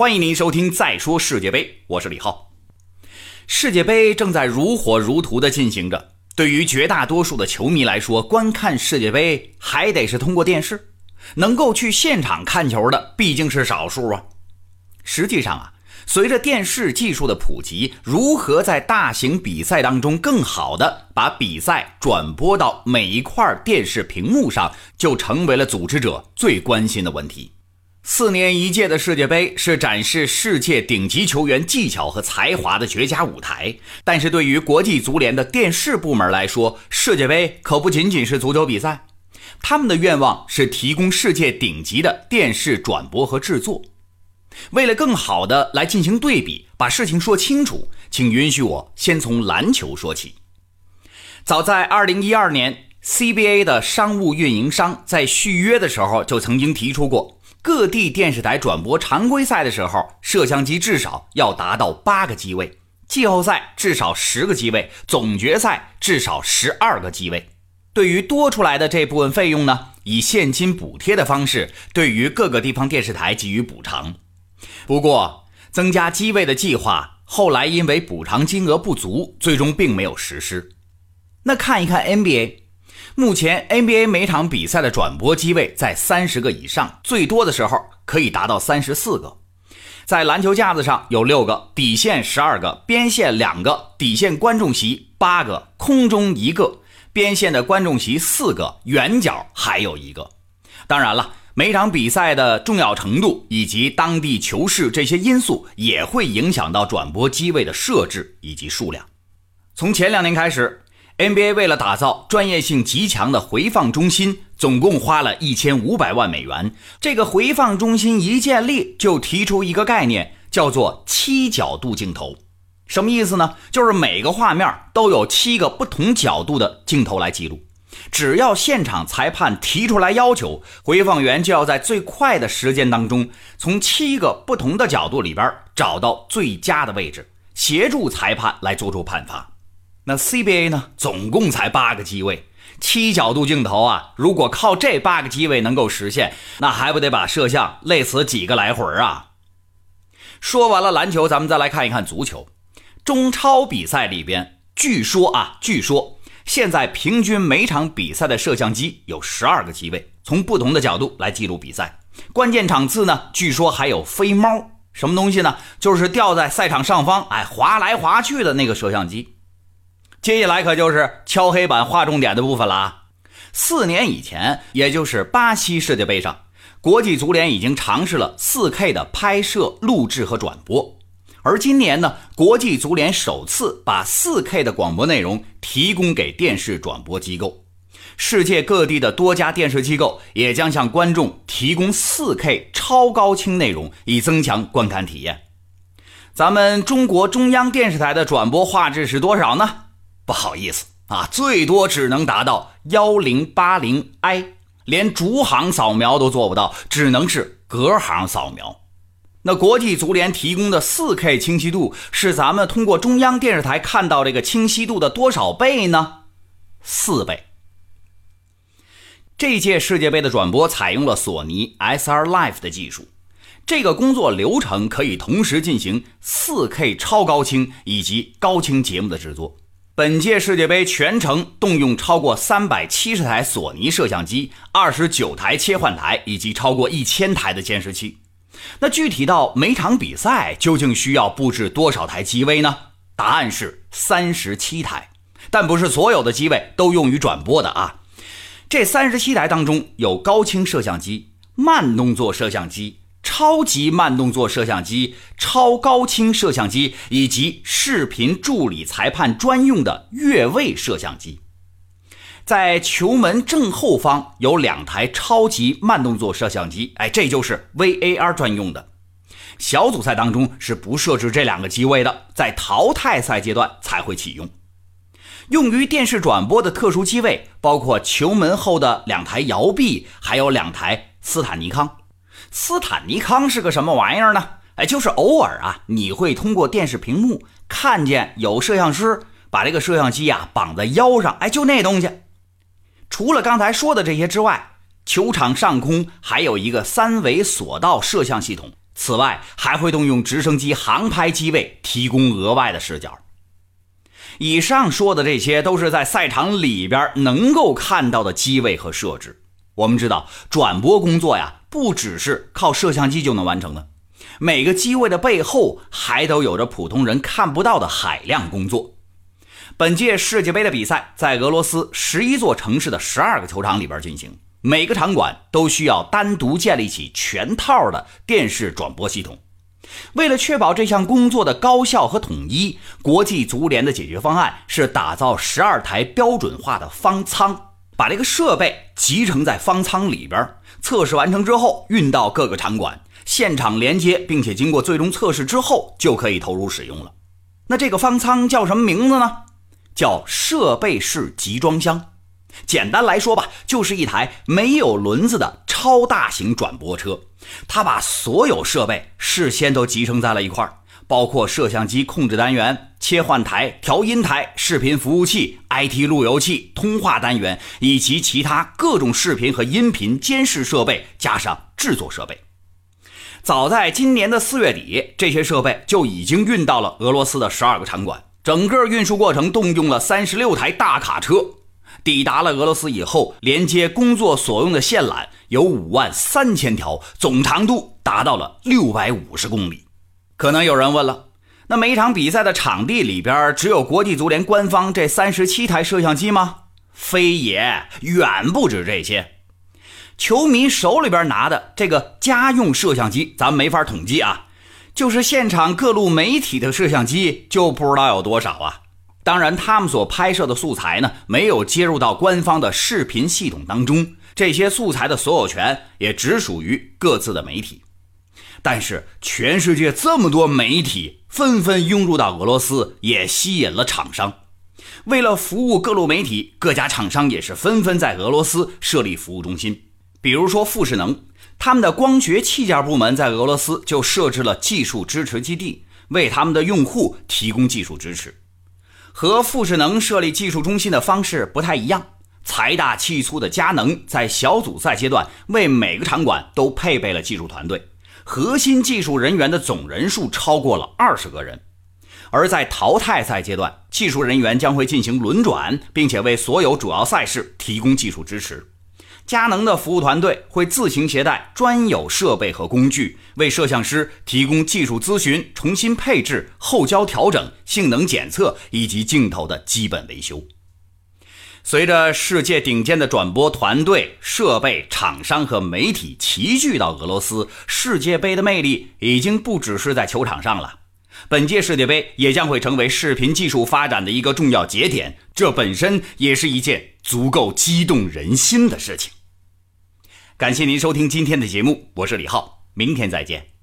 欢迎您收听《再说世界杯》，我是李浩。世界杯正在如火如荼的进行着，对于绝大多数的球迷来说，观看世界杯还得是通过电视，能够去现场看球的毕竟是少数啊。实际上啊，随着电视技术的普及，如何在大型比赛当中更好的把比赛转播到每一块电视屏幕上，就成为了组织者最关心的问题。四年一届的世界杯是展示世界顶级球员技巧和才华的绝佳舞台，但是对于国际足联的电视部门来说，世界杯可不仅仅是足球比赛，他们的愿望是提供世界顶级的电视转播和制作。为了更好的来进行对比，把事情说清楚，请允许我先从篮球说起。早在2012年，CBA 的商务运营商在续约的时候就曾经提出过。各地电视台转播常规赛的时候，摄像机至少要达到八个机位；季后赛至少十个机位；总决赛至少十二个机位。对于多出来的这部分费用呢，以现金补贴的方式，对于各个地方电视台给予补偿。不过，增加机位的计划后来因为补偿金额不足，最终并没有实施。那看一看 NBA。目前 NBA 每场比赛的转播机位在三十个以上，最多的时候可以达到三十四个。在篮球架子上有六个，底线十二个，边线两个，底线观众席八个，空中一个，边线的观众席四个，圆角还有一个。当然了，每场比赛的重要程度以及当地球市这些因素也会影响到转播机位的设置以及数量。从前两年开始。NBA 为了打造专业性极强的回放中心，总共花了一千五百万美元。这个回放中心一建立，就提出一个概念，叫做七角度镜头。什么意思呢？就是每个画面都有七个不同角度的镜头来记录。只要现场裁判提出来要求，回放员就要在最快的时间当中，从七个不同的角度里边找到最佳的位置，协助裁判来做出判罚。那 CBA 呢？总共才八个机位，七角度镜头啊！如果靠这八个机位能够实现，那还不得把摄像累死几个来回啊？说完了篮球，咱们再来看一看足球。中超比赛里边，据说啊，据说现在平均每场比赛的摄像机有十二个机位，从不同的角度来记录比赛。关键场次呢，据说还有飞猫，什么东西呢？就是吊在赛场上方，哎，滑来滑去的那个摄像机。接下来可就是敲黑板划重点的部分了啊。四年以前，也就是巴西世界杯上，国际足联已经尝试了 4K 的拍摄、录制和转播。而今年呢，国际足联首次把 4K 的广播内容提供给电视转播机构。世界各地的多家电视机构也将向观众提供 4K 超高清内容，以增强观看体验。咱们中国中央电视台的转播画质是多少呢？不好意思啊，最多只能达到幺零八零 i，连逐行扫描都做不到，只能是隔行扫描。那国际足联提供的四 K 清晰度是咱们通过中央电视台看到这个清晰度的多少倍呢？四倍。这届世界杯的转播采用了索尼 SR Live 的技术，这个工作流程可以同时进行四 K 超高清以及高清节目的制作。本届世界杯全程动用超过三百七十台索尼摄像机、二十九台切换台以及超过一千台的监视器。那具体到每场比赛究竟需要布置多少台机位呢？答案是三十七台，但不是所有的机位都用于转播的啊。这三十七台当中有高清摄像机、慢动作摄像机。超级慢动作摄像机、超高清摄像机以及视频助理裁判专用的越位摄像机，在球门正后方有两台超级慢动作摄像机，哎，这就是 VAR 专用的。小组赛当中是不设置这两个机位的，在淘汰赛阶段才会启用。用于电视转播的特殊机位包括球门后的两台摇臂，还有两台斯坦尼康。斯坦尼康是个什么玩意儿呢？哎，就是偶尔啊，你会通过电视屏幕看见有摄像师把这个摄像机呀绑在腰上，哎，就那东西。除了刚才说的这些之外，球场上空还有一个三维索道摄像系统，此外，还会动用直升机航拍机位，提供额外的视角。以上说的这些，都是在赛场里边能够看到的机位和设置。我们知道，转播工作呀，不只是靠摄像机就能完成的，每个机位的背后，还都有着普通人看不到的海量工作。本届世界杯的比赛在俄罗斯十一座城市的十二个球场里边进行，每个场馆都需要单独建立起全套的电视转播系统。为了确保这项工作的高效和统一，国际足联的解决方案是打造十二台标准化的方舱，把这个设备集成在方舱里边，测试完成之后运到各个场馆，现场连接，并且经过最终测试之后就可以投入使用了。那这个方舱叫什么名字呢？叫设备式集装箱。简单来说吧，就是一台没有轮子的超大型转播车。它把所有设备事先都集成在了一块儿，包括摄像机控制单元、切换台、调音台、视频服务器、IT 路由器、通话单元以及其他各种视频和音频监视设备，加上制作设备。早在今年的四月底，这些设备就已经运到了俄罗斯的十二个场馆。整个运输过程动用了三十六台大卡车，抵达了俄罗斯以后，连接工作所用的线缆有五万三千条，总长度达到了六百五十公里。可能有人问了，那每一场比赛的场地里边只有国际足联官方这三十七台摄像机吗？非也，远不止这些。球迷手里边拿的这个家用摄像机，咱没法统计啊。就是现场各路媒体的摄像机就不知道有多少啊！当然，他们所拍摄的素材呢，没有接入到官方的视频系统当中，这些素材的所有权也只属于各自的媒体。但是，全世界这么多媒体纷纷涌入到俄罗斯，也吸引了厂商。为了服务各路媒体，各家厂商也是纷纷在俄罗斯设立服务中心，比如说富士能。他们的光学器件部门在俄罗斯就设置了技术支持基地，为他们的用户提供技术支持。和富士能设立技术中心的方式不太一样，财大气粗的佳能在小组赛阶段为每个场馆都配备了技术团队，核心技术人员的总人数超过了二十个人。而在淘汰赛阶段，技术人员将会进行轮转，并且为所有主要赛事提供技术支持。佳能的服务团队会自行携带专有设备和工具，为摄像师提供技术咨询、重新配置、后交调整、性能检测以及镜头的基本维修。随着世界顶尖的转播团队、设备厂商和媒体齐聚到俄罗斯，世界杯的魅力已经不只是在球场上了。本届世界杯也将会成为视频技术发展的一个重要节点，这本身也是一件足够激动人心的事情。感谢您收听今天的节目，我是李浩，明天再见。